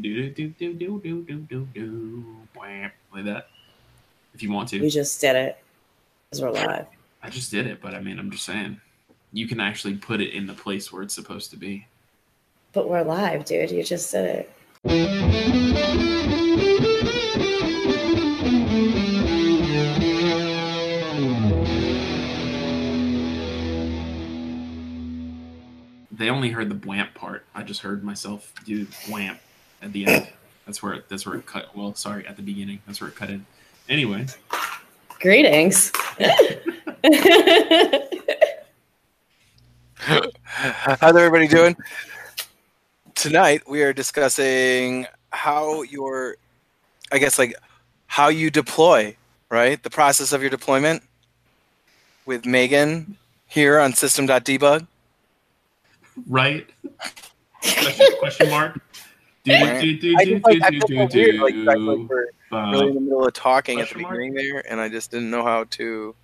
do do do do do do do do Wham. like that. If you want to, We just did it because we're live. I just did it, but I mean, I'm just saying, you can actually put it in the place where it's supposed to be. But we're live, dude. You just did it. They only heard the bwamp part. I just heard myself do whamp at the end. That's where it, that's where it cut. Well, sorry, at the beginning. That's where it cut in. Anyway, Greetings. How's everybody doing? Tonight we are discussing how your, I guess, like how you deploy, right? The process of your deployment with Megan here on system.debug. right? question, question mark. Do do do I do just like, I felt weird, like, like we're really in the middle of talking at the question mark? beginning there, and I just didn't know how to,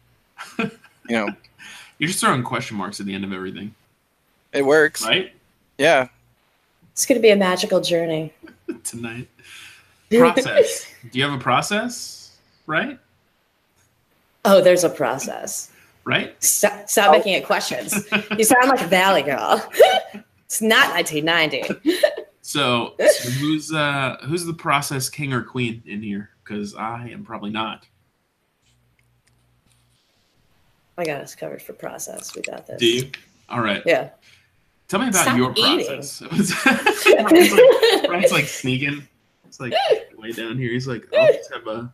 you know, You're just throwing question marks at the end of everything, it works. right? Yeah. it's going to be a magical journey. Tonight. Process. Do you have a process? Right? Oh, there's a process. Right? Stop, stop making it questions. You sound like a Valley girl. it's not 1990. So, so who's uh who's the process king or queen in here? Because I am probably not. I got us covered for process. We got this. Do you? All right. Yeah. Tell me about Stop your eating. process. Brian's, like, Brian's like sneaking. It's like way down here. He's like, I'll just have a.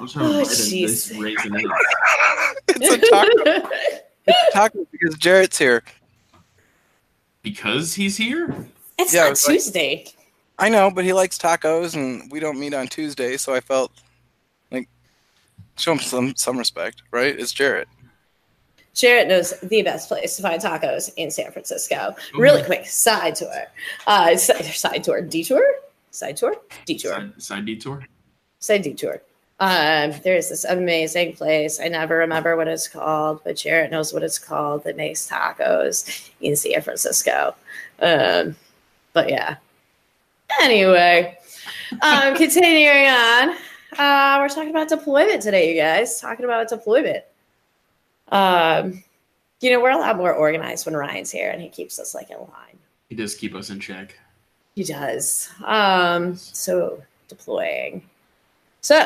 I'll just have a Oh, bite of jeez. this raisinette. it's a taco. It's a taco because Jarrett's here. Because he's here? It's Yeah, not it's like- Tuesday. I know, but he likes tacos, and we don't meet on Tuesday, so I felt like show him some some respect, right? It's Jarrett. Jarrett knows the best place to find tacos in San Francisco. Really quick side tour. Uh, side, side tour. Detour? Side tour? Detour. Side, side detour. Side detour. Um, there's this amazing place. I never remember what it's called, but Jarrett knows what it's called that makes tacos in San Francisco. Um, but yeah. Anyway, um, continuing on. Uh, we're talking about deployment today, you guys. Talking about deployment. Um, you know, we're a lot more organized when Ryan's here and he keeps us like in line. He does keep us in check. He does. Um, so deploying. So,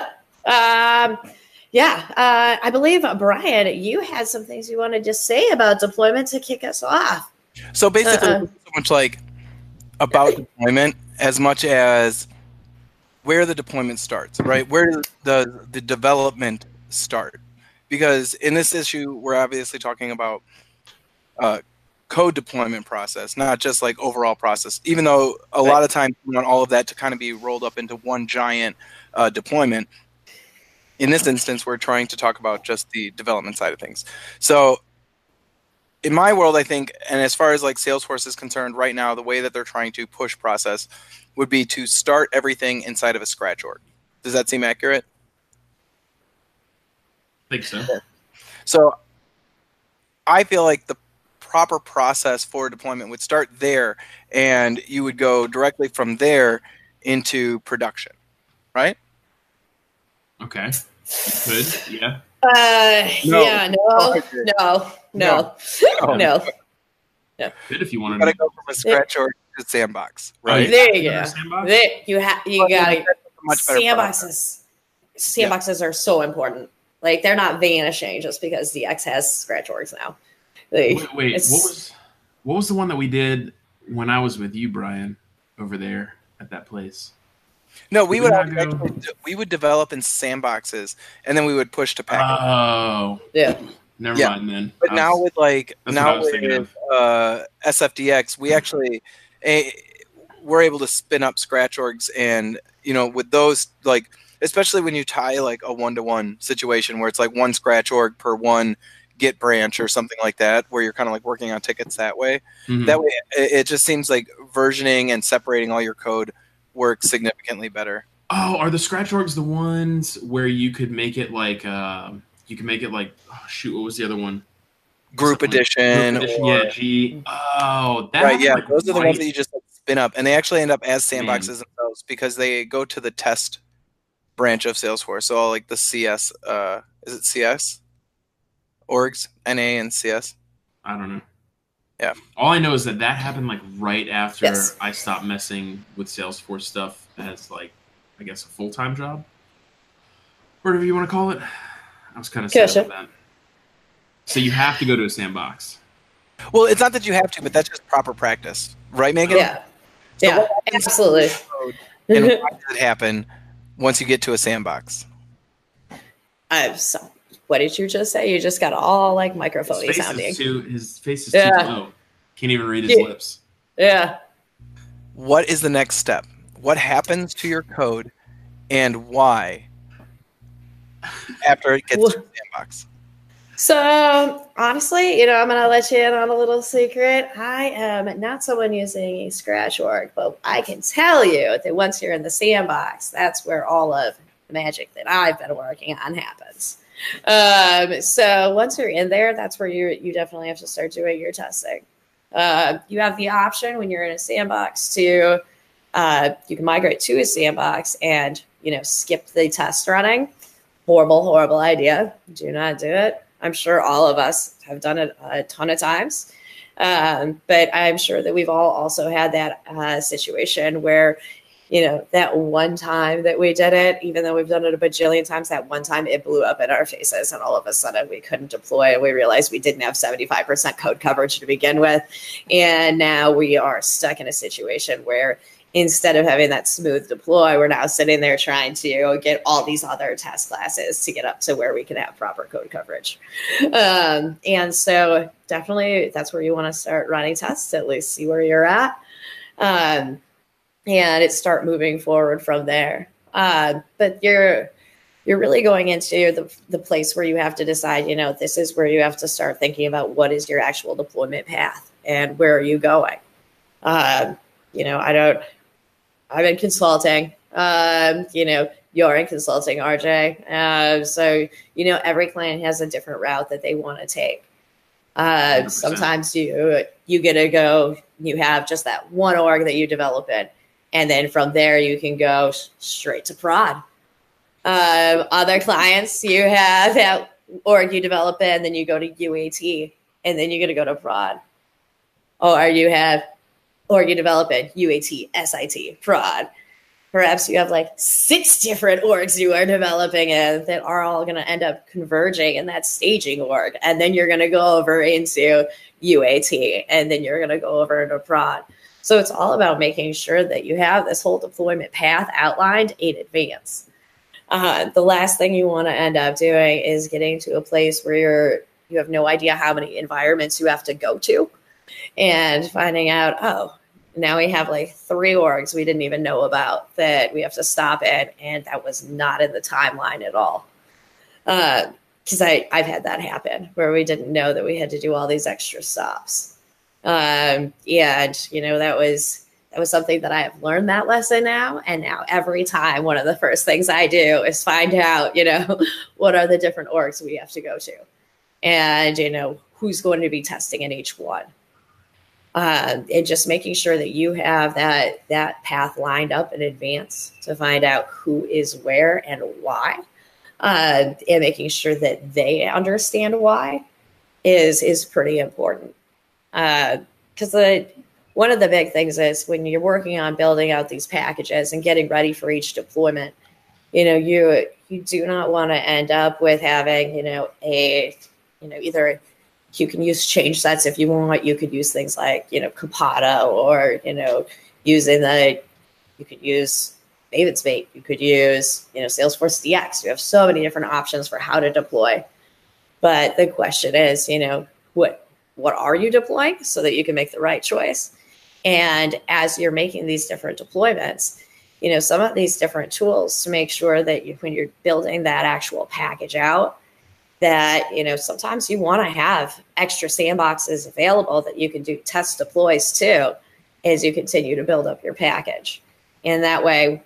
um, yeah, uh, I believe uh, Brian, you had some things you wanted to say about deployment to kick us off. So basically, Uh-uh. so much like about deployment as much as where the deployment starts, right? Where does the the development start? Because in this issue, we're obviously talking about uh, code deployment process, not just like overall process. Even though a lot of times we want all of that to kind of be rolled up into one giant uh, deployment. In this instance, we're trying to talk about just the development side of things. So in my world, I think, and as far as like Salesforce is concerned right now, the way that they're trying to push process would be to start everything inside of a Scratch org. Does that seem accurate? I think so. So I feel like the proper process for deployment would start there, and you would go directly from there into production, right? Okay. You could. Yeah. Uh, No. yeah, no, no, no, No. no. Good if you want wanted gotta go from a Scratch org to Sandbox, right? There you go. Sandbox? There, you have, you But got that's a much better process. sandboxes. Sandboxes are so important. Like they're not vanishing just because the DX has scratch orgs now. Like, Wait, wait what was what was the one that we did when I was with you, Brian, over there at that place? No, we Did would we actually, we would develop in sandboxes, and then we would push to package. Oh, yeah. never Yeah. mind then. But I now with like that's what I now with uh, SFDX, we actually eh, we're able to spin up scratch orgs, and you know with those like especially when you tie like a one to one situation where it's like one scratch org per one Git branch or something like that, where you're kind of like working on tickets that way. Mhm. That way, it, it just seems like versioning and separating all your code works significantly better. oh, are the scratch orgs the ones where you could make it like um, you can make it like oh, shoot, what was the other one? Group Something like edition, Group edition, or- yeah, G. Oh, that right? Yeah, like, those are the ones that you just like, spin up, and they actually end up as Man. sandboxes themselves because they go to the test branch of Salesforce. So all like the CS, uh, is it CS orgs, NA and CS? I don't know. Yeah. All I know is that that happened like right after Yes. I stopped messing with Salesforce stuff as like I guess a full time job, whatever you want to call it. I was kind of sad about that. So you have to go to a sandbox. Well, it's not that you have to, but that's just proper practice, right, Megan? Yeah. So Yeah, what absolutely. And why does it happen once you get to a sandbox? I'm so, what did you just say? You just got all like His microphony face sounding. too. His face is Yeah. too low. Can't even read his Yeah. lips. Yeah. What is the next step? What happens to your code and why after it gets to the sandbox? So honestly, you know, I'm gonna let you in on a little secret. I am not someone using a scratch org, but I can tell you that once you're in the sandbox, that's where all of the magic that I've been working on happens. Um, so once you're in there, that's where you you definitely have to start doing your testing. Uh, you have the option when you're in a sandbox to uh, you can migrate to a sandbox and you know skip the test running. Horrible, horrible idea. Do not do it. I'm sure all of us have done it a ton of times. Um, but I'm sure that we've all also had that uh, situation where, you know, that one time that we did it, even though we've done it a bajillion times, that one time it blew up in our faces, and all of a sudden we couldn't deploy, and we realized we didn't have 75% code coverage to begin with, and now we are stuck in a situation where instead of having that smooth deploy, we're now sitting there trying to get all these other test classes to get up to where we can have proper code coverage. Um, and so definitely that's where you want to start running tests, at least see where you're at. Um, and it start moving forward from there. Uh, but you're you're really going into the, the place where you have to decide, you know, this is where you have to start thinking about what is your actual deployment path and where are you going. Um, you know, I don't I'm in consulting. Um, you know, you're in consulting, RJ. Uh, so you know, every client has a different route that they want to take. Uh, sometimes you you get to go. You have just that one org that you develop in, and then from there you can go straight to prod. Um, other clients, you have that org you develop in, then you go to UAT, and then you're to go to prod. Or you have org you develop in UAT, SIT, prod. Perhaps you have like six different orgs you are developing in that are all going to end up converging in that staging org. And then you're going to go over into UAT and then you're going to go over into prod. So it's all about making sure that you have this whole deployment path outlined in advance. Uh, the last thing you want to end up doing is getting to a place where you're you have no idea how many environments you have to go to and finding out, oh, now we have like three orgs we didn't even know about that we have to stop in, and that was not in the timeline at all. Because I I've had that happen where we didn't know that we had to do all these extra stops, um, and you know that was that was something that I have learned that lesson now. And now every time, one of the first things I do is find out, you know, what are the different orgs we have to go to, and you know who's going to be testing in each one uh, and just making sure that you have that that path lined up in advance to find out who is where and why, uh, and making sure that they understand why is is pretty important. Uh, because the one of the big things is when you're working on building out these packages and getting ready for each deployment, you know you you do not want to end up with having you know a you know either you can use change sets if you want. You could use things like, you know, Copado or, you know, using the, you could use MavensMate. You could use, you know, Salesforce DX. You have so many different options for how to deploy. But the question is, you know, what, what are you deploying so that you can make the right choice? And as you're making these different deployments, you know, some of these different tools to make sure that you, when you're building that actual package out, that you know sometimes you want to have extra sandboxes available that you can do test deploys to as you continue to build up your package and that way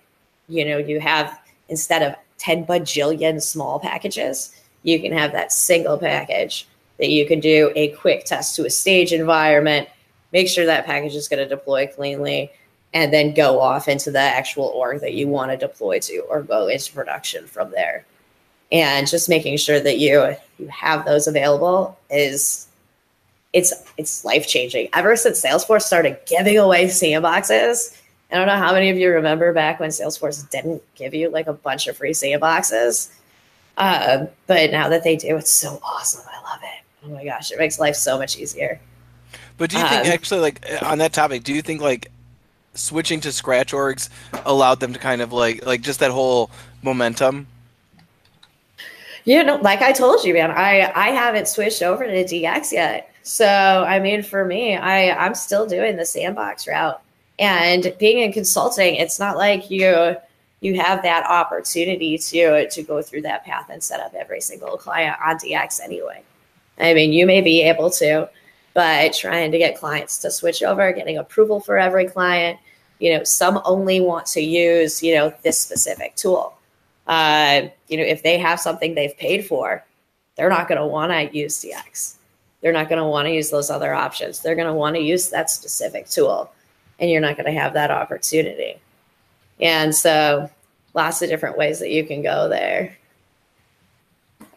you know you have instead of 10 bajillion small packages you can have that single package that you can do a quick test to a stage environment make sure that package is going to deploy cleanly and then go off into the actual org that you want to deploy to or go into production from there. And just making sure that you you have those available is it's it's life changing. Ever since Salesforce started giving away sandboxes, I don't know how many of you remember back when Salesforce didn't give you like a bunch of free sandboxes. Um, but now that they do, it's so awesome. I love it. Oh my gosh, it makes life so much easier. But do you think Um, actually like on that topic, do you think like switching to scratch orgs allowed them to kind of like like just that whole momentum? You know, like I told you, man, I I haven't switched over to DX yet. So I mean, for me, I I'm still doing the sandbox route. And being in consulting, it's not like you you have that opportunity to to go through that path and set up every single client on DX anyway. I mean, you may be able to, but trying to get clients to switch over, getting approval for every client, you know, some only want to use, you know, this specific tool. Uh, you know, if they have something they've paid for, they're not going to want to use DX. They're not going to want to use those other options. They're going to want to use that specific tool, and you're not going to have that opportunity. And so, lots of different ways that you can go there.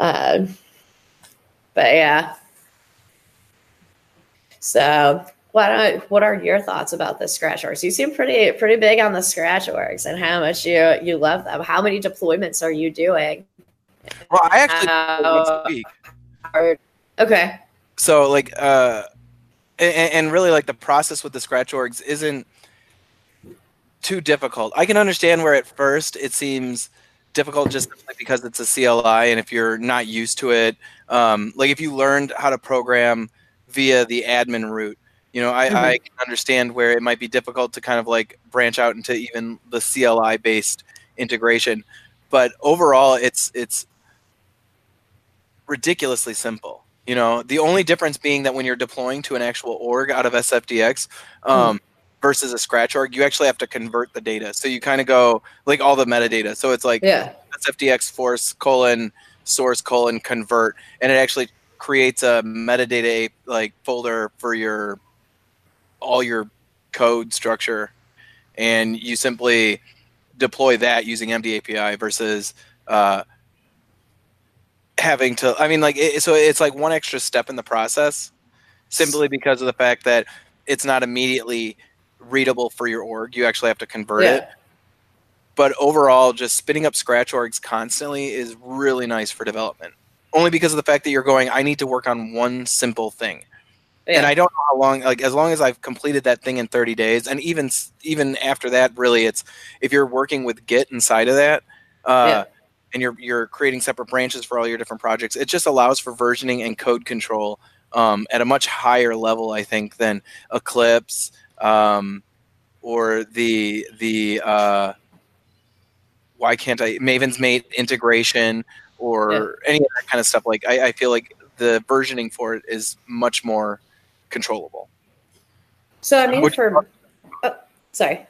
Um, but yeah. So, what are, what are your thoughts about the scratch orgs? You seem pretty pretty big on the scratch orgs and how much you you love them. How many deployments are you doing? Well, I actually Uh, once week. Okay. so like uh and, and really like the process with the scratch orgs isn't too difficult. I can understand where at first it seems difficult just because it's a cli and if you're not used to it um, like if you learned how to program via the admin route you know I, Mhm. I can understand where it might be difficult to kind of like branch out into even the cli based integration but overall it's it's ridiculously simple. You know, the only difference being that when you're deploying to an actual org out of SFDX um, versus a scratch org, you actually have to convert the data. So you kind of go like all the metadata. So it's like Yeah. SFDX force colon source colon convert, and it actually creates a metadata like folder for your all your code structure, and you simply deploy that using MD API versus uh, having to. I mean, like it, so it's like one extra step in the process, simply because of the fact that it's not immediately readable for your org. You actually have to convert it but overall just spinning up scratch orgs constantly is really nice for development only because of the fact that you're going i need to work on one simple thing and i don't know how long like as long as i've completed that thing in 30 days and even even after that really it's if you're working with git inside of that uh, Yeah. and you're you're creating separate branches for all your different projects it just allows for versioning and code control um, at a much higher level i think than eclipse um, or the the uh, why can't I MavensMate integration or any of that kind of stuff. Like I, I feel like the versioning for it is much more controllable. So I mean, Would- for oh, sorry.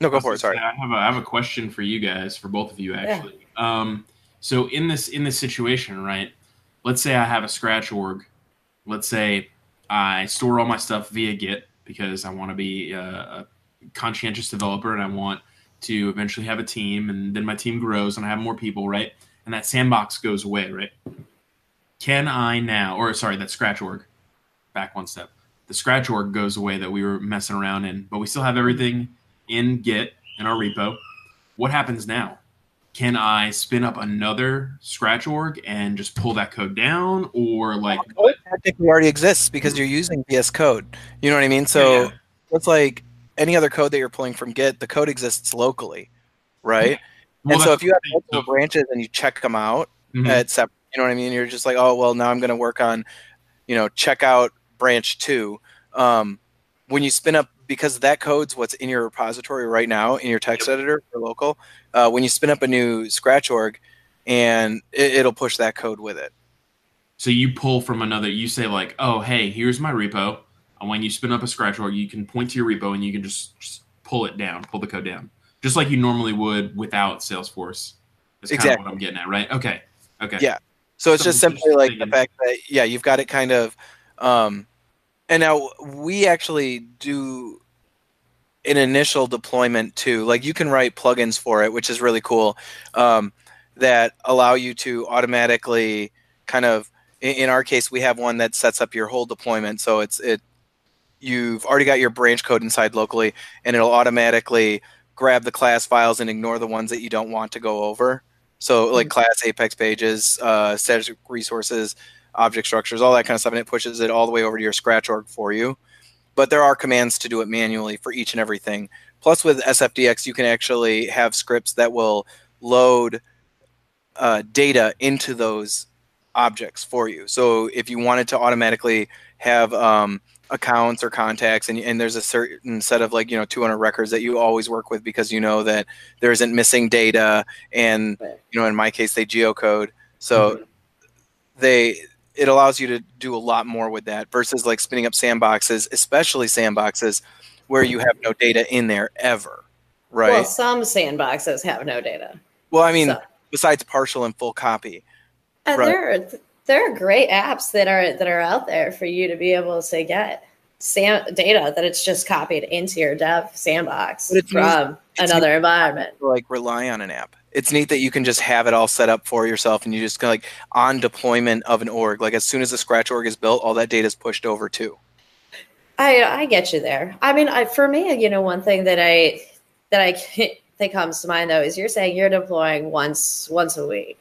No, go for it. Sorry. say, I have a I have a question for you guys, for both of you actually. Um, so in this in this situation, right? Let's say I have a scratch org. Let's say I store all my stuff via Git because I want to be a, a conscientious developer and I want to eventually have a team, and then my team grows and I have more people, right? And that sandbox goes away, right? Can I now, or sorry, that scratch org, back one step. The scratch org goes away that we were messing around in, but we still have everything in Git in our repo. What happens now? Can I spin up another scratch org and just pull that code down, or like It technically already exists because you're using VS Code. You know what I mean? So Yeah. it's like any other code that you're pulling from Git. The code exists locally, right? Well, and so if you have multiple branches and you check them out, Mhm. at separate. You know what I mean? You're just like, oh well, now I'm going to work on, you know, check out branch two. Um, when you spin up, because that code's what's in your repository right now in your text editor for local. Uh, when you spin up a new Scratch org, and it, it'll push that code with it. So you pull from another. You say like, "Oh, hey, here's my repo." And when you spin up a scratch org, you can point to your repo and you can just, just pull it down, pull the code down, just like you normally would without Salesforce. That's kind of Exactly. what I'm getting at, right? Okay, okay. Yeah. So it's just simply like the fact that yeah, you've got it kind of, um, and now we actually do an initial deployment too. Like you can write plugins for it, which is really cool. Um, that allow you to automatically kind of. In, in our case, we have one that sets up your whole deployment. So it's it. You've already got your branch code inside locally, and it'll automatically grab the class files and ignore the ones that you don't want to go over. So like mm-hmm. class Apex pages, uh, static resources, object structures, all that kind of stuff, and it pushes it all the way over to your Scratch org for you. But there are commands to do it manually for each and everything. Plus, with SFDX, you can actually have scripts that will load uh, data into those objects for you. So if you wanted to automatically have um, accounts or contacts and, and there's a certain set of like you know 200 records that you always work with because you know that there isn't missing data and you know in my case they geocode so mm-hmm. they it allows you to do a lot more with that versus like spinning up sandboxes especially sandboxes where you have no data in there ever right well some sandboxes have no data well i mean so. besides partial and full copy uh, right? there there are great apps that are that are out there for you to be able to get sam- data that it's just copied into your dev sandbox from another environment. Like rely on an app. It's neat that you can just have it all set up for yourself, and you just like on deployment of an org. Like as soon as the Scratch org is built, all that data is pushed over too. I I get you there. I mean, I, for me, you know, one thing that I that I that comes to mind though is you're saying you're deploying once once a week.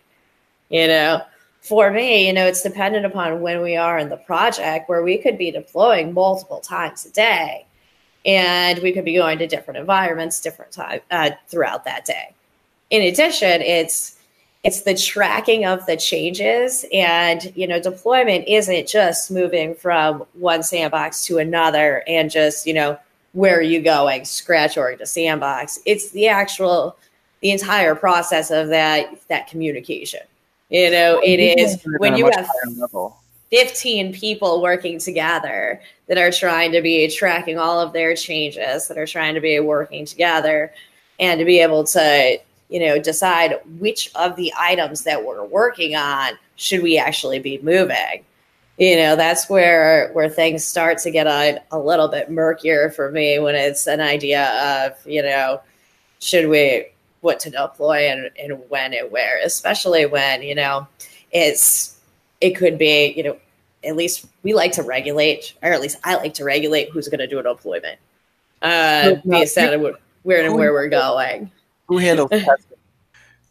You know, for me, you know, it's dependent upon when we are in the project where we could be deploying multiple times a day. And we could be going to different environments different time uh, throughout that day. In addition, it's it's the tracking of the changes and you know deployment isn't just moving from one sandbox to another and just you know where are you going scratch org to sandbox. It's the actual the entire process of that that communication you know, it is when you have 15 people working together that are trying to be tracking all of their changes, that are trying to be working together and to be able to, you know, decide which of the items that we're working on should we actually be moving. You know, that's where where things start to get a, a little bit murkier for me when it's an idea of, you know, should we what to deploy and, and when and where, especially when, you know, it's, it could be, you know, at least we like to regulate, or at least I like to regulate who's going to do a deployment. Uh, based on where and where we're going. Who handles testing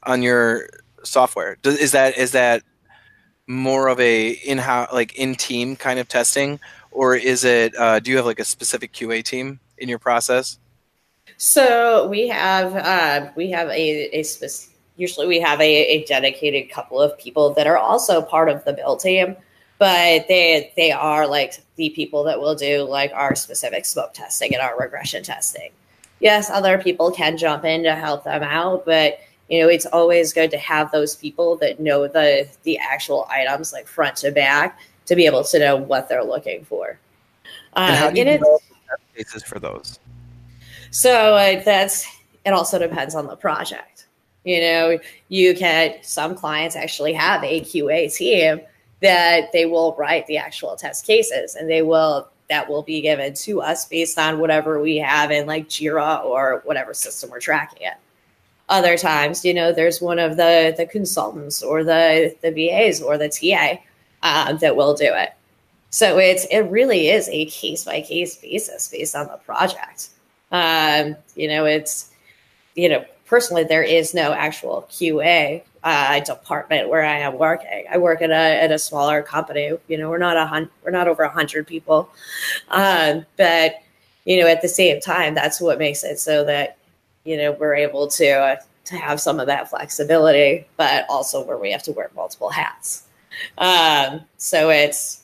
on your software? Does, is that is that more of a in how like in team kind of testing, or is it? Uh, do you have like a specific QA team in your process? So we have uh, we have a, a specific. Usually, we have a, a dedicated couple of people that are also part of the build team, but they they are like the people that will do like our specific smoke testing and our regression testing. Yes, other people can jump in to help them out, but you know it's always good to have those people that know the the actual items like front to back to be able to know what they're looking for. Uh, and how do you develop cases for those? So that's it. Also depends on the project. You know, you can some clients actually have a QA team that they will write the actual test cases, and they will that will be given to us based on whatever we have in like Jira or whatever system we're tracking it. Other times, you know, there's one of the the consultants or the the VAs or the TA uh, that will do it. So it's it really is a case by case basis based on the project. Um, you know, it's, you know, personally, there is no actual QA uh, department where I am working. I work at a, at a smaller company. You know, we're not a hun- we're not over a hundred people, um, but you know, at the same time, that's what makes it so that you know we're able to uh, to have some of that flexibility, but also where we have to wear multiple hats. Um, so it's,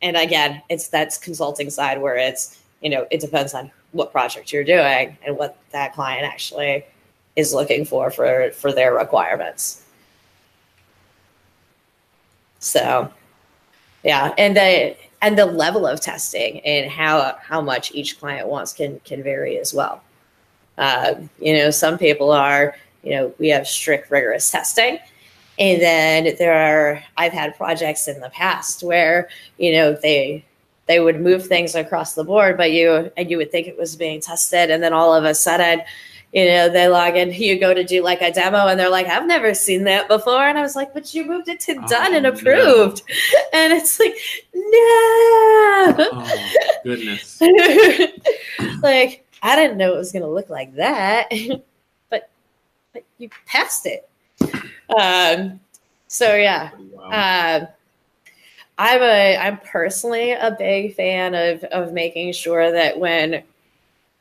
and again, it's that's consulting side where it's you know it depends on what project you're doing and what that client actually is looking for for for their requirements. So yeah and the and the level of testing and how how much each client wants can can vary as well. Uh, you know some people are you know we have strict rigorous testing. And then there are i've had projects in the past where you know they they would move things across the board, but you and you would think it was being tested, and then all of a sudden, you know, they log in, you go to do like a demo, and they're like, "I've never seen that before," and I was like, "But you moved it to done Oh, and no. approved," and it's like, no. Oh goodness. like I didn't know it was going to look like that, but but you passed it. Um, so yeah, Wow. um, I'm a I'm personally a big fan of of making sure that when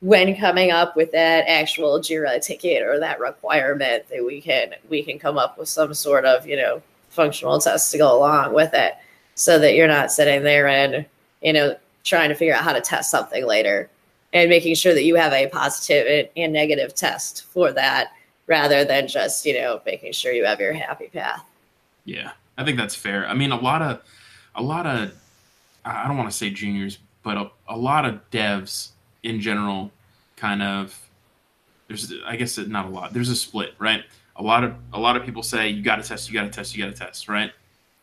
when coming up with that actual Jira ticket or that requirement that we can we can come up with some sort of you know functional test to go along with it, so that you're not sitting there and you know trying to figure out how to test something later and making sure that you have a positive and, negative test for that rather than just you know making sure you have your happy path. Yeah, I think that's fair. I mean, a lot of, a lot of, I don't want to say juniors, but a, a lot of devs in general, kind of, there's, I guess not a lot. There's a split, right? A lot of, a lot of people say you got to test, you got to test, you got to test, right?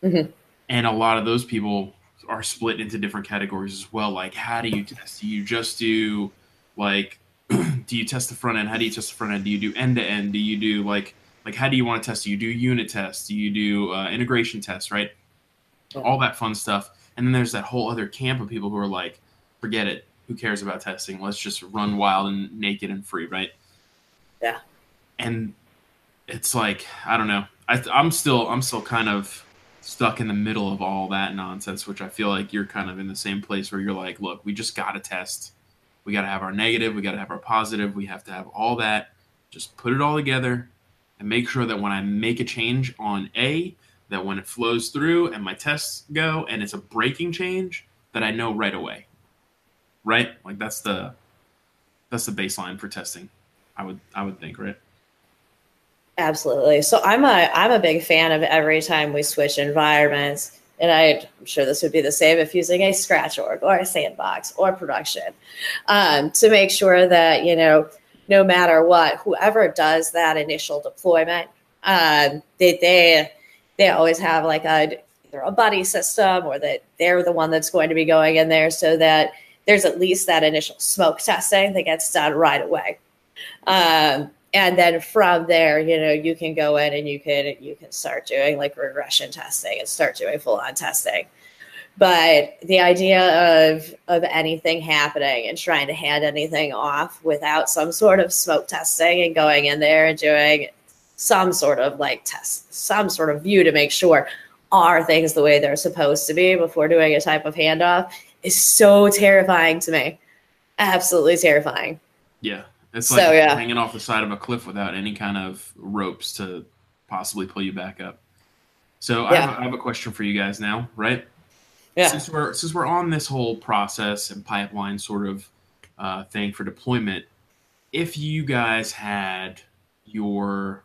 Mhm. And a lot of those people are split into different categories as well. Like, how do you test? Do you just do like, do you test the front end? How do you test the front end? Do you do end to end? Do you do like like how do you want to test do you do unit tests do you do uh, integration tests right. Oh. all that fun stuff. And then there's that whole other camp of people who are like forget it. Who cares about testing? Let's just run wild and naked and free right? Yeah. and it's like i don't know. I, i'm still i'm still kind of stuck in the middle of all that nonsense which i feel like you're kind of in the same place where you're like look we just gotta test. We gotta have our negative. We gotta have our positive. We have to have all that. Just put it all together and make sure that when I make a change on A, that when it flows through and my tests go and it's a breaking change, that I know right away. Right? Like that's the that's the baseline for testing. I would I would think, right? Absolutely. So I'm a I'm a big fan of every time we switch environments, and I, I'm sure this would be the same if using a scratch org or a sandbox or production, um, to make sure that you know no matter what, whoever does that initial deployment, um, that they they always have like a either a buddy system or that they're the one that's going to be going in there, so that there's at least that initial smoke testing that gets done right away. Um, and then from there you know you can go in and you can you can start doing like regression testing and start doing full on testing but the idea of of anything happening and trying to hand anything off without some sort of smoke testing and going in there and doing some sort of like test some sort of view to make sure are things the way they're supposed to be before doing a type of handoff is so terrifying to me absolutely terrifying Yeah. It's So, like yeah. hanging off the side of a cliff without any kind of ropes to possibly pull you back up. So I, have Yeah. a, I have a question for you guys now, right? yeah since we're since we're on this whole process and pipeline sort of uh, thing for deployment, if you guys had your,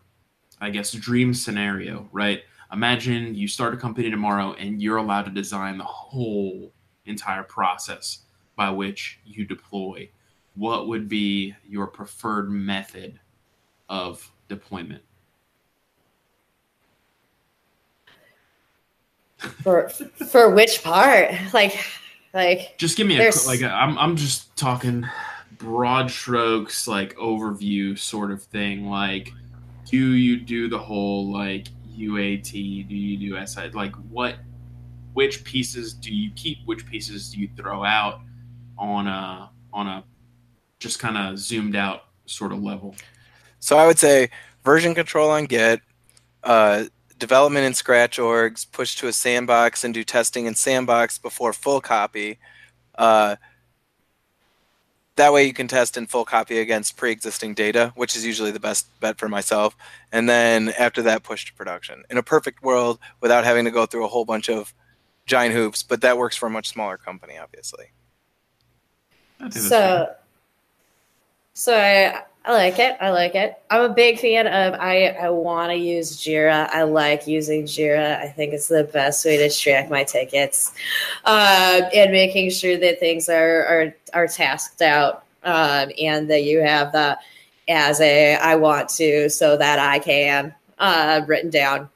I guess, dream scenario, right? Imagine you start a company tomorrow and you're allowed to design the whole entire process by which you deploy. What would be your preferred method of deployment? for for which part like like Just give me a like. I'm I'm just talking broad strokes, like overview sort of thing. Like, do you do the whole like UAT? Do you do SI? Like, what? Which pieces do you keep? Which pieces do you throw out on a on a just kind of zoomed out sort of level? So I would say version control on Git, uh, development in Scratch orgs, push to a sandbox and do testing in sandbox before full copy. Uh, that way you can test in full copy against pre-existing data, which is usually the best bet for myself. And then after that, push to production. In a perfect world, without having to go through a whole bunch of giant hoops, but that works for a much smaller company, obviously. I think that's fair. so so I, like it. I like it. I'm a big fan of i i want to use jira. I like using jira. I think it's the best way to track my tickets um, and making sure that things are are, are tasked out um, and that you have the as a i want to so that i can uh, written down.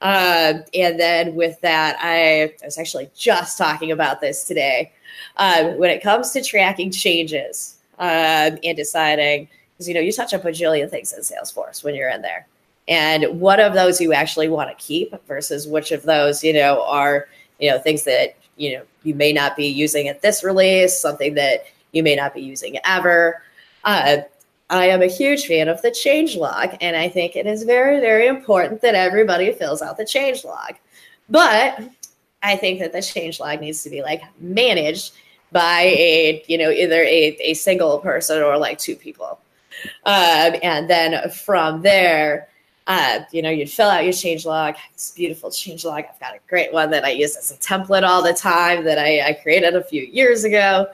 Uh, and then with that, I, I, was actually just talking about this today. Uh, when it comes to tracking changes um, and deciding, because you know you touch a bajillion things in Salesforce when you're in there, and what of those you actually want to keep versus which of those you know are you know things that you know you may not be using at this release, something that you may not be using ever. Uh, I am a huge fan of the change log, and I think it is very, very important that everybody fills out the change log. But I think that the change log needs to be like managed by a, you know, either a, a single person or like two people. Um, and then from there, uh, you know, you'd fill out your change log. It's beautiful change log. I've got a great one that I use as a template all the time that I, I created a few years ago,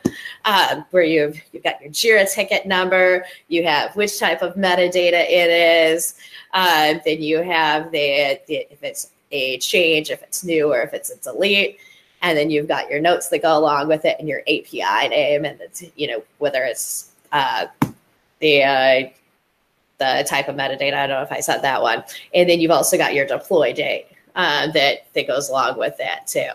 um, where you've you've got your Jira ticket number, you have which type of metadata it is, uh, then you have the, the if it's a change, if it's new, or if it's a delete, and then you've got your notes that go along with it and your API name, and it's you know whether it's uh, the uh, the type of metadata. I don't know if I said that one. And then you've also got your deploy date uh, that that goes along with that too.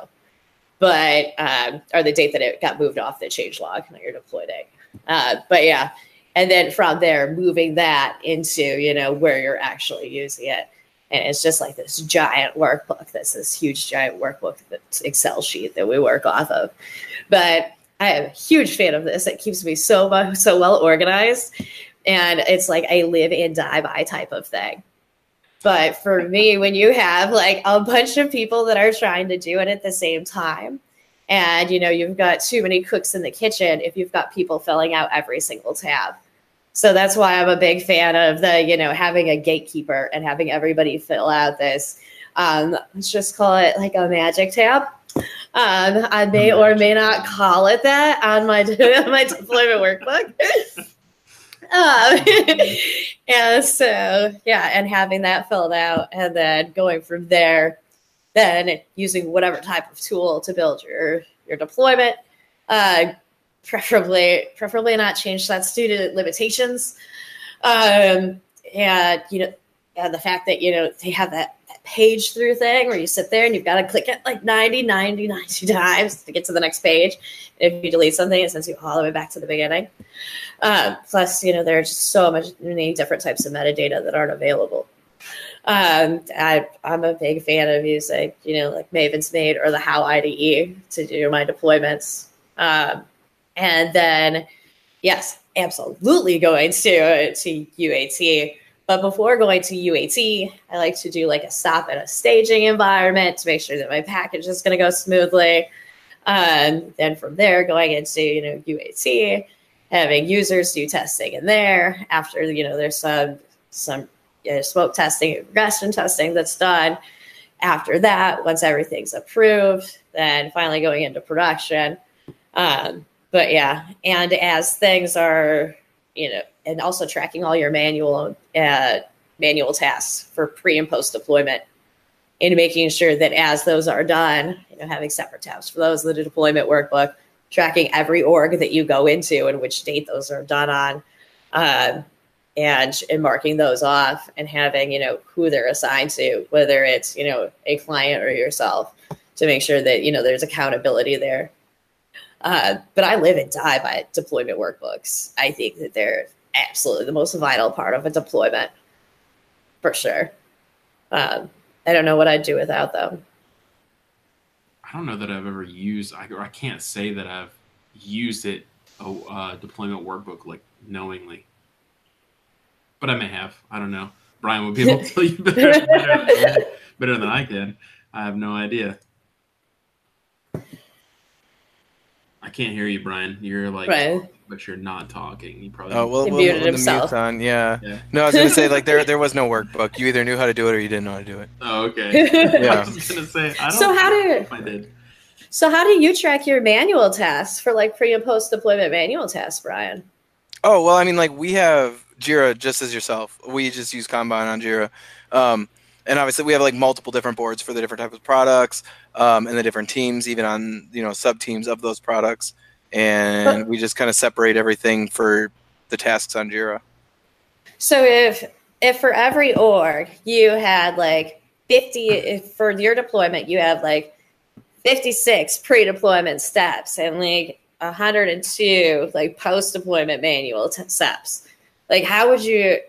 But um, or the date that it got moved off the change log, not your deploy date. Uh, but yeah, and then from there, moving that into you know where you're actually using it. And it's just like this giant workbook. This this huge giant workbook, that's Excel sheet that we work off of. But I am a huge fan of this. It keeps me so so well organized and it's like a live and die by type of thing. But for me, when you have like a bunch of people that are trying to do it at the same time, and you know you've got too many cooks in the kitchen if you've got people filling out every single tab. So that's why I'm a big fan of the you know having a gatekeeper and having everybody fill out this. Um, let's just call it like a magic tab. Um, I may or may not call it that on my my deployment workbook. Um, and so, yeah, and having that filled out and then going from there, then using whatever type of tool to build your your deployment. Uh, preferably, preferably not change that student limitations. Um, and you know, and the fact that you know they have that page through thing where you sit there and you've got to click it like 90, 90, 90 times to get to the next page. If you delete something, it sends you all the way back to the beginning. Uh, plus, you know, there's just so much many different types of metadata that aren't available. Um, I, am a big fan of using, you know, like MavensMate or the HaoIDE to do my deployments. Um, and then, yes, absolutely going to to UAT. But before going to UAT, I like to do like a stop in a staging environment to make sure that my package is going to go smoothly. Um, then from there, going into you know UAT, having users do testing in there after you know there's some some you know, smoke testing regression testing that's done after that once everything's approved then finally going into production um, but yeah and as things are you know and also tracking all your manual uh, manual tasks for pre and post deployment and making sure that as those are done you know having separate tabs for those the deployment workbook tracking every org that you go into and which date those are done on, um, and and marking those off and having you know who they're assigned to, whether it's you know a client or yourself, to make sure that you know there's accountability there. Uh, but I live and die by deployment workbooks. I think that they're absolutely the most vital part of a deployment, for sure. Um, I don't know what I'd do without them. I don't know that I've ever used, I, I can't say that I've used it, a uh, deployment workbook, like knowingly. But I may have. I don't know. Brian would be able to tell you better, better, better than I can. I have no idea. I can't hear you, Brian. You're like, Brian. but you're not talking. You probably. Oh well, he muted well, himself. The on. Yeah. yeah. No, I was gonna say like there there was no workbook. You either knew how to do it or you didn't know how to do it. Oh, okay. yeah. I was gonna say. I don't so how do I did. So how do you track your manual tasks for like pre and post deployment manual tasks, Brian? Oh well, I mean, like we have Jira just as yourself. We just use Kanban on Jira. Um, and obviously we have like multiple different boards for the different types of products um, and the different teams, even on you know sub teams of those products, and we just kind of separate everything for the tasks on Jira. So if if for every org you had like 50 for your deployment, you have like 56 pre-deployment steps and like 102 like post-deployment manual t- steps. Like how would you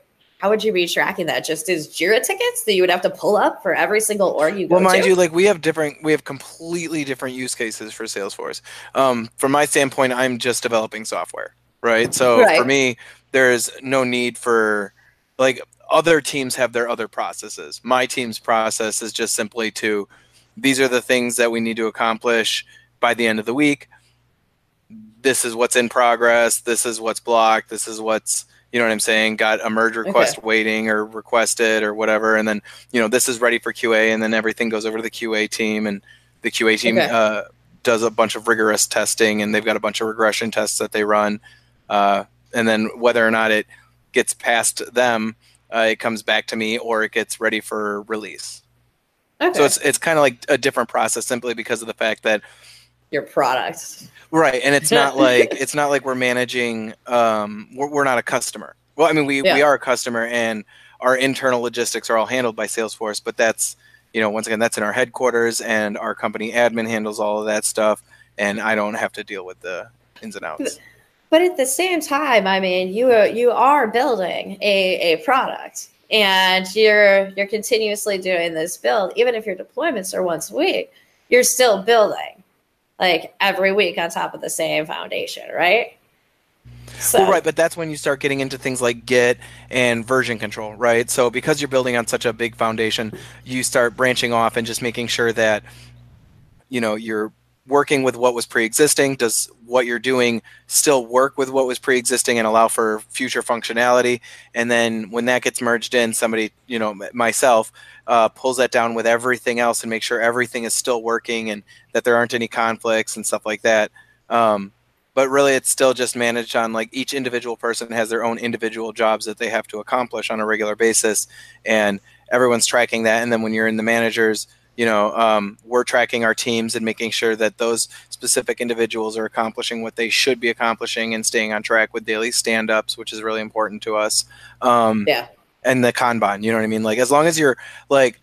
how would you be tracking that? Just as Jira tickets that you would have to pull up for every single org you go well, mind to? you, like we have different, we have completely different use cases for Salesforce. Um, from my standpoint, I'm just developing software, right? So Right. for me, there's no need for like other teams have their other processes. My team's process is just simply to these are the things that we need to accomplish by the end of the week. This is what's in progress. This is what's blocked. This is what's you know what I'm saying. Got a merge request waiting or requested or whatever, and then you know this is ready for QA, and then everything goes over to the QA team, and the QA team Okay. uh, does a bunch of rigorous testing, and they've got a bunch of regression tests that they run, uh, and then whether or not it gets past them, uh, it comes back to me, or it gets ready for release. okay. So it's it's kind of like a different process simply because of the fact that your product. right, and it's not like it's not like we're managing. Um, we're, we're not a customer. Well, I mean, we we are a customer, and our internal logistics are all handled by Salesforce. But that's you know once again that's in our headquarters, and our company admin handles all of that stuff, and I don't have to deal with the ins and outs. But at the same time, I mean, you are, you are building a, a product and you're you're continuously doing this build. Even if your deployments are once a week, you're still building like every week on top of the same foundation, right? So Well, right, but that's when you start getting into things like Git and version control, right? So because you're building on such a big foundation, you start branching off and just making sure that you know you're working with what was pre-existing. Does what you're doing still work with what was pre-existing and allow for future functionality? And then when that gets merged in, somebody, you know, myself, uh, pulls that down with everything else and make sure everything is still working and that there aren't any conflicts and stuff like that. Um, but really it's still just managed on like each individual person has their own individual jobs that they have to accomplish on a regular basis and everyone's tracking that and then when you're in the managers you know um, we're tracking our teams and making sure that those specific individuals are accomplishing what they should be accomplishing and staying on track with daily stand-ups which is really important to us. Um, yeah, and the kanban you know what i mean? Like as long as you're like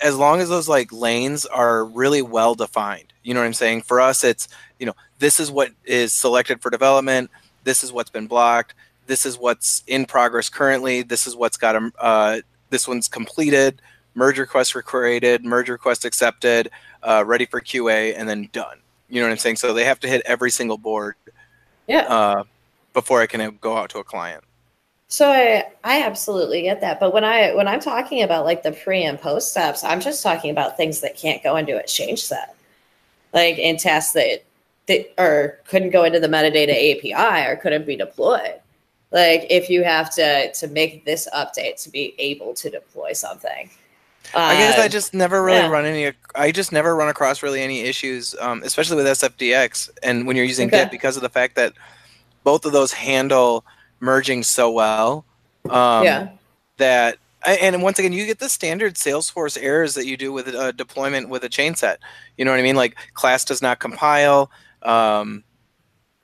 as long as those like lanes are really well defined you know what i'm saying? For us it's you know this is what is selected for development this is what's been blocked this is what's in progress currently this is what's got a uh, this one's completed merge request were created merge request accepted uh, ready for qa and then done you know what i'm saying so they have to hit every single board yeah. uh, before i can go out to a client So I I absolutely get that, but when I when I'm talking about like the pre and post steps, I'm just talking about things that can't go into a change set, like in tests that that or couldn't go into the metadata API or couldn't be deployed. Like if you have to to make this update to be able to deploy something. I guess I Uh, just never really yeah. run any. I just never run across really any issues, um, especially with SFDX and when you're using Okay. Git because of the fact that both of those handle merging so well. Um, yeah. That and once again, you get the standard Salesforce errors that you do with a deployment with a change set. You know what I mean? Like class does not compile. Um,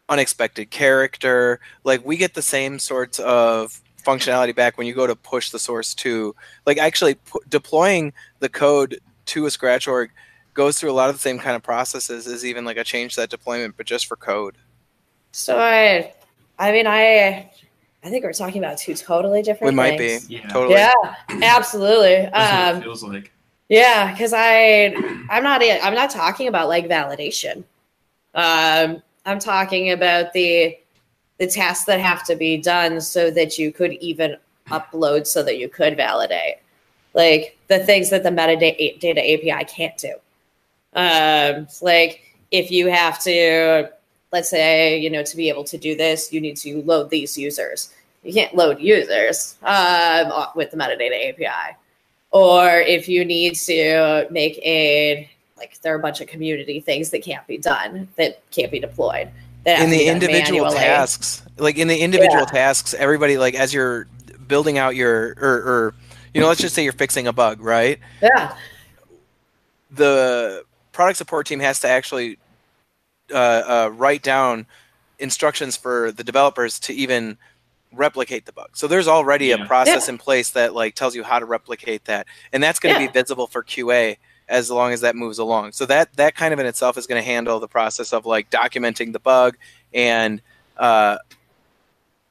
unexpected character like we get the same sorts of functionality back when you go to push the source to like actually pu- deploying the code to a scratch org goes through a lot of the same kind of processes as even like a change set deployment but just for code So I I mean I I think we're talking about two totally different it might things. be Yeah. totally Yeah, absolutely. That's what Um, it feels like. Yeah, because I I'm not I'm not talking about like validation. Um, I'm talking about the the tasks that have to be done so that you could even upload so that you could validate. Like the things that the metadata data API can't do. Um, like if you have to, let's say, you know, to be able to do this, you need to load these users. You can't load users um, with the metadata API or if you need to make a like there are a bunch of community things that can't be done that can't be deployed in the individual manually. tasks like in the individual Yeah. tasks everybody like as you're building out your or, or you know let's just say you're fixing a bug right yeah the product support team has to actually uh, uh, write down instructions for the developers to even replicate the bug. So there's already Yeah. a process Yeah. in place that like tells you how to replicate that, and that's going to Yeah. be visible for QA as long as that moves along. So that that kind of in itself is going to handle the process of like documenting the bug and uh,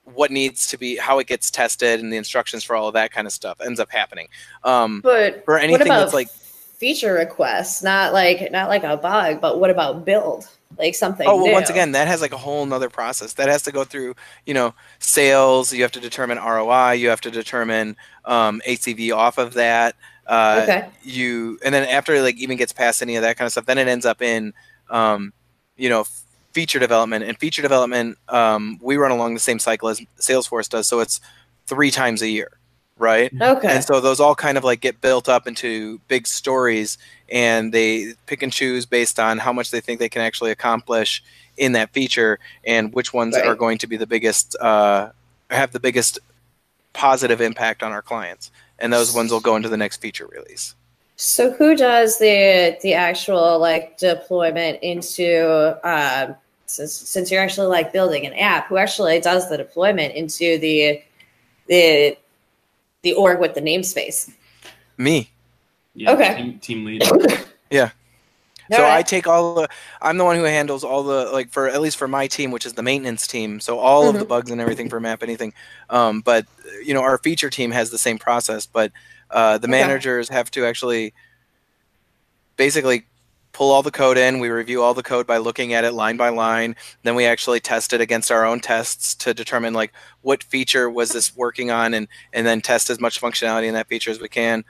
what needs to be, how it gets tested, and the instructions for all of that kind of stuff ends up happening. Um, But For what anything about that's like- feature requests? Not like not like a bug, but what about build? Like something. Oh well, new? once again, that has like a whole nother process. That has to go through, you know, sales. You have to determine ROI. You have to determine um, ACV off of that. Uh, okay. You and then after it, like even gets past any of that kind of stuff, then it ends up in, um, you know, f- feature development. And feature development, um, we run along the same cycle as Salesforce does, so it's three times a year, right? Okay. And so those all kind of like get built up into big stories and they pick and choose based on how much they think they can actually accomplish in that feature and which ones Right. are going to be the biggest uh, have the biggest positive impact on our clients. And those ones will go into the next feature release. So who does the the actual like deployment into um since since you're actually like building an app, who actually does the deployment into the the the org with the namespace? Me. Yeah, Okay. Team, team lead. So I take all the I'm the one who handles all the like for at least for my team, which is the maintenance team. So all of the Mhm. bugs and everything for MapAnything. Um, but you know, our feature team has the same process, but uh, the Okay. managers have to actually basically pull all the code in. We review all the code by looking at it line by line. Then we actually test it against our own tests to determine like what feature was this working on, and and then test as much functionality in that feature as we can.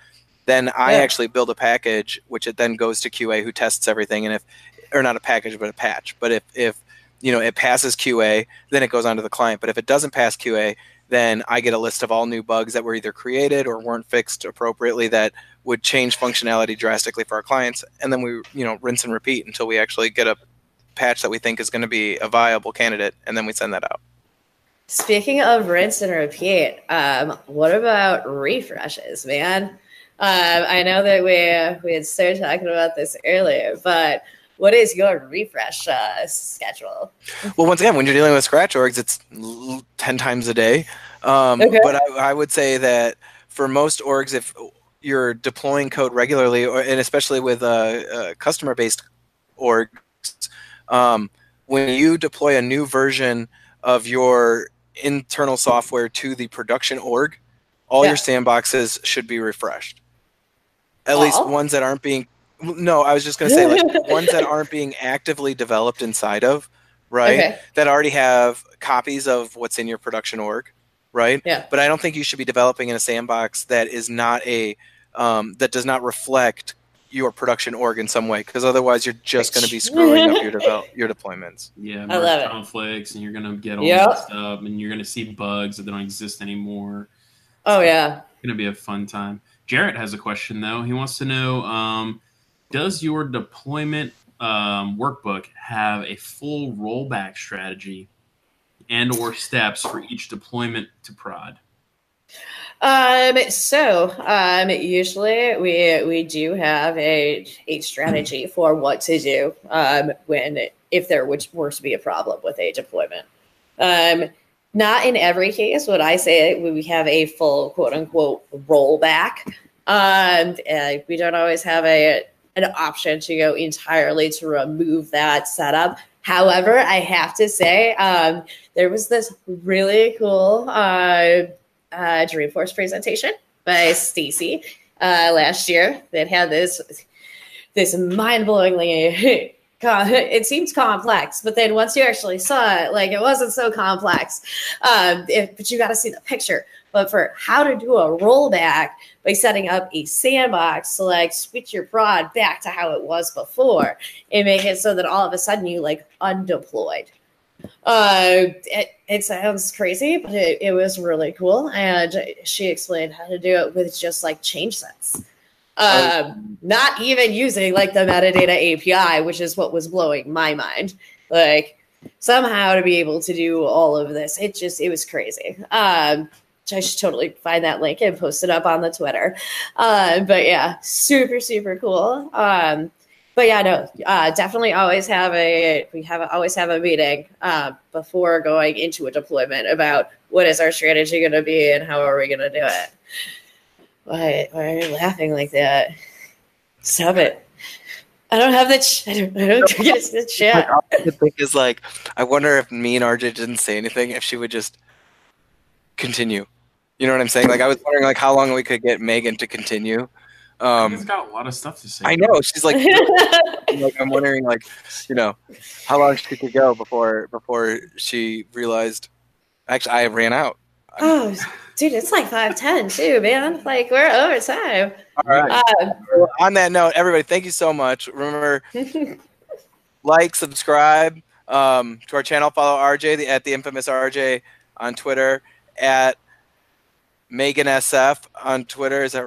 Then I Yeah. actually build a package, which it then goes to QA, who tests everything. And if, or not a package, but a patch. But if if you know it passes QA, then it goes on to the client. But if it doesn't pass QA, then I get a list of all new bugs that were either created or weren't fixed appropriately that would change functionality drastically for our clients. And then we you know rinse and repeat until we actually get a patch that we think is going to be a viable candidate, and then we send that out. Speaking of rinse and repeat, um, what about refreshes, man? Um, I know that we we had started talking about this earlier, but what is your refresh uh, schedule? Well, once again, when you're dealing with scratch orgs, it's l- ten times a day. Um, Okay. But I, I would say that for most orgs, if you're deploying code regularly, or and especially with uh, uh, customer-based orgs, um, when you deploy a new version of your internal software to the production org, all Yeah. your sandboxes should be refreshed. At least ones that aren't being. No, I was just going to say like ones that aren't being actively developed inside of, right? Okay. that already have copies of what's in your production org, right? Yeah. But I don't think you should be developing in a sandbox that is not a um, that does not reflect your production org in some way, because otherwise you're just going to be screwing up your develop your deployments. Yeah, I merge love it. conflicts, and you're gonna get all Yep. messed up, and you're gonna see bugs that don't exist anymore. Oh yeah. It's gonna be a fun time. Jarrett has a question though. He wants to know: um, Does your deployment um, workbook have a full rollback strategy and/or steps for each deployment to prod? Um, so um, usually we we do have a a strategy for what to do um, when if there were to be a problem with a deployment. Um, not in every case would I say we have a full quote unquote rollback. Um, and we don't always have a an option to go entirely to remove that setup. However, I have to say um, there was this really cool. Uh, uh, Dreamforce presentation by Stacy uh, last year that had this this mind-blowingly com- it seems complex, but then once you actually saw it, like it wasn't so complex. Um, but you got to see the picture. But for how to do a rollback by setting up a sandbox to like switch your prod back to how it was before and make it so that all of a sudden you like undeployed. Uh, it, it sounds crazy, but it, it was really cool. And she explained how to do it with just like change sets. Um, not even using like the metadata API, which is what was blowing my mind. Like somehow to be able to do all of this, it just it was crazy. Um, I should totally find that link and post it up on the Twitter. Uh, but yeah, super super cool. Um, but yeah, no, uh, definitely always have a we have always have a meeting uh, before going into a deployment about what is our strategy going to be and how are we going to do it. Why, why are you laughing like that? Stop it. I don't have the. Ch- I don't. I don't get the chat. The thing is, like, I wonder if me and RJ didn't say anything, if she would just continue. You know what I'm saying? Like, I was wondering, like, how long we could get Megan to continue. Um, Megan's got a lot of stuff to say. I know she's like, like, I'm wondering, like, you know, how long she could go before before she realized. Actually, I ran out. Oh, dude, it's like five ten too, man. Like we're over time. All right. Um, Well, on that note, everybody, thank you so much. Remember, like, subscribe um, to our channel. Follow RJ the, at the infamous RJ on Twitter at Megan SF on Twitter. Is that